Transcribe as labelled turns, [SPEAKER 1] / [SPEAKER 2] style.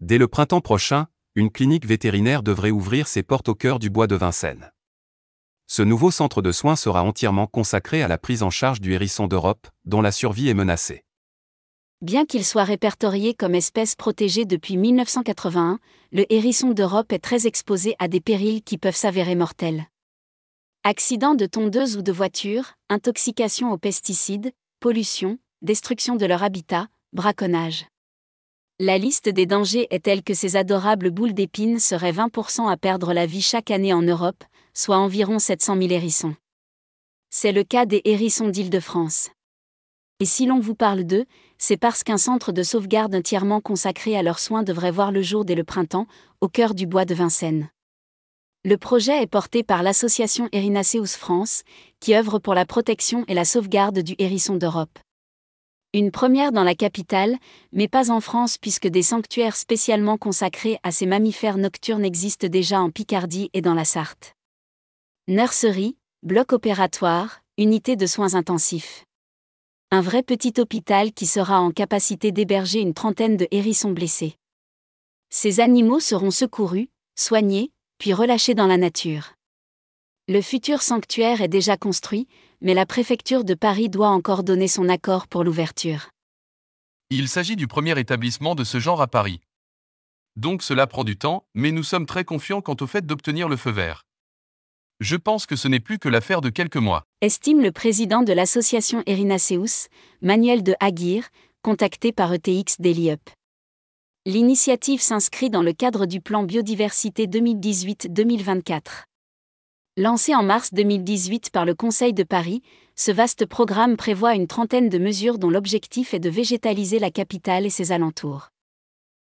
[SPEAKER 1] Dès le printemps prochain, une clinique vétérinaire devrait ouvrir ses portes au cœur du bois de Vincennes. Ce nouveau centre de soins sera entièrement consacré à la prise en charge du hérisson d'Europe, dont la survie est menacée.
[SPEAKER 2] Bien qu'il soit répertorié comme espèce protégée depuis 1981, le hérisson d'Europe est très exposé à des périls qui peuvent s'avérer mortels. Accidents de tondeuse ou de voiture, intoxication aux pesticides, pollution, destruction de leur habitat, braconnage. La liste des dangers est telle que ces adorables boules d'épines seraient 20% à perdre la vie chaque année en Europe, soit environ 700 000 hérissons. C'est le cas des hérissons d'Île-de-France. Et si l'on vous parle d'eux, c'est parce qu'un centre de sauvegarde entièrement consacré à leurs soins devrait voir le jour dès le printemps, au cœur du bois de Vincennes. Le projet est porté par l'association Erinaceus France, qui œuvre pour la protection et la sauvegarde du hérisson d'Europe. Une première dans la capitale, mais pas en France puisque des sanctuaires spécialement consacrés à ces mammifères nocturnes existent déjà en Picardie et dans la Sarthe. Nurserie, bloc opératoire, unité de soins intensifs. Un vrai petit hôpital qui sera en capacité d'héberger une trentaine de hérissons blessés. Ces animaux seront secourus, soignés, puis relâchés dans la nature. Le futur sanctuaire est déjà construit, mais la préfecture de Paris doit encore donner son accord pour l'ouverture.
[SPEAKER 3] Il s'agit du premier établissement de ce genre à Paris. Donc cela prend du temps, mais nous sommes très confiants quant au fait d'obtenir le feu vert. Je pense que ce n'est plus que l'affaire de quelques mois.
[SPEAKER 2] Estime le président de l'association Erinaceus, Manuel de Aguirre, contacté par ETX Daily Up. L'initiative s'inscrit dans le cadre du plan biodiversité 2018-2024. Lancé en mars 2018 par le Conseil de Paris, ce vaste programme prévoit une trentaine de mesures dont l'objectif est de végétaliser la capitale et ses alentours.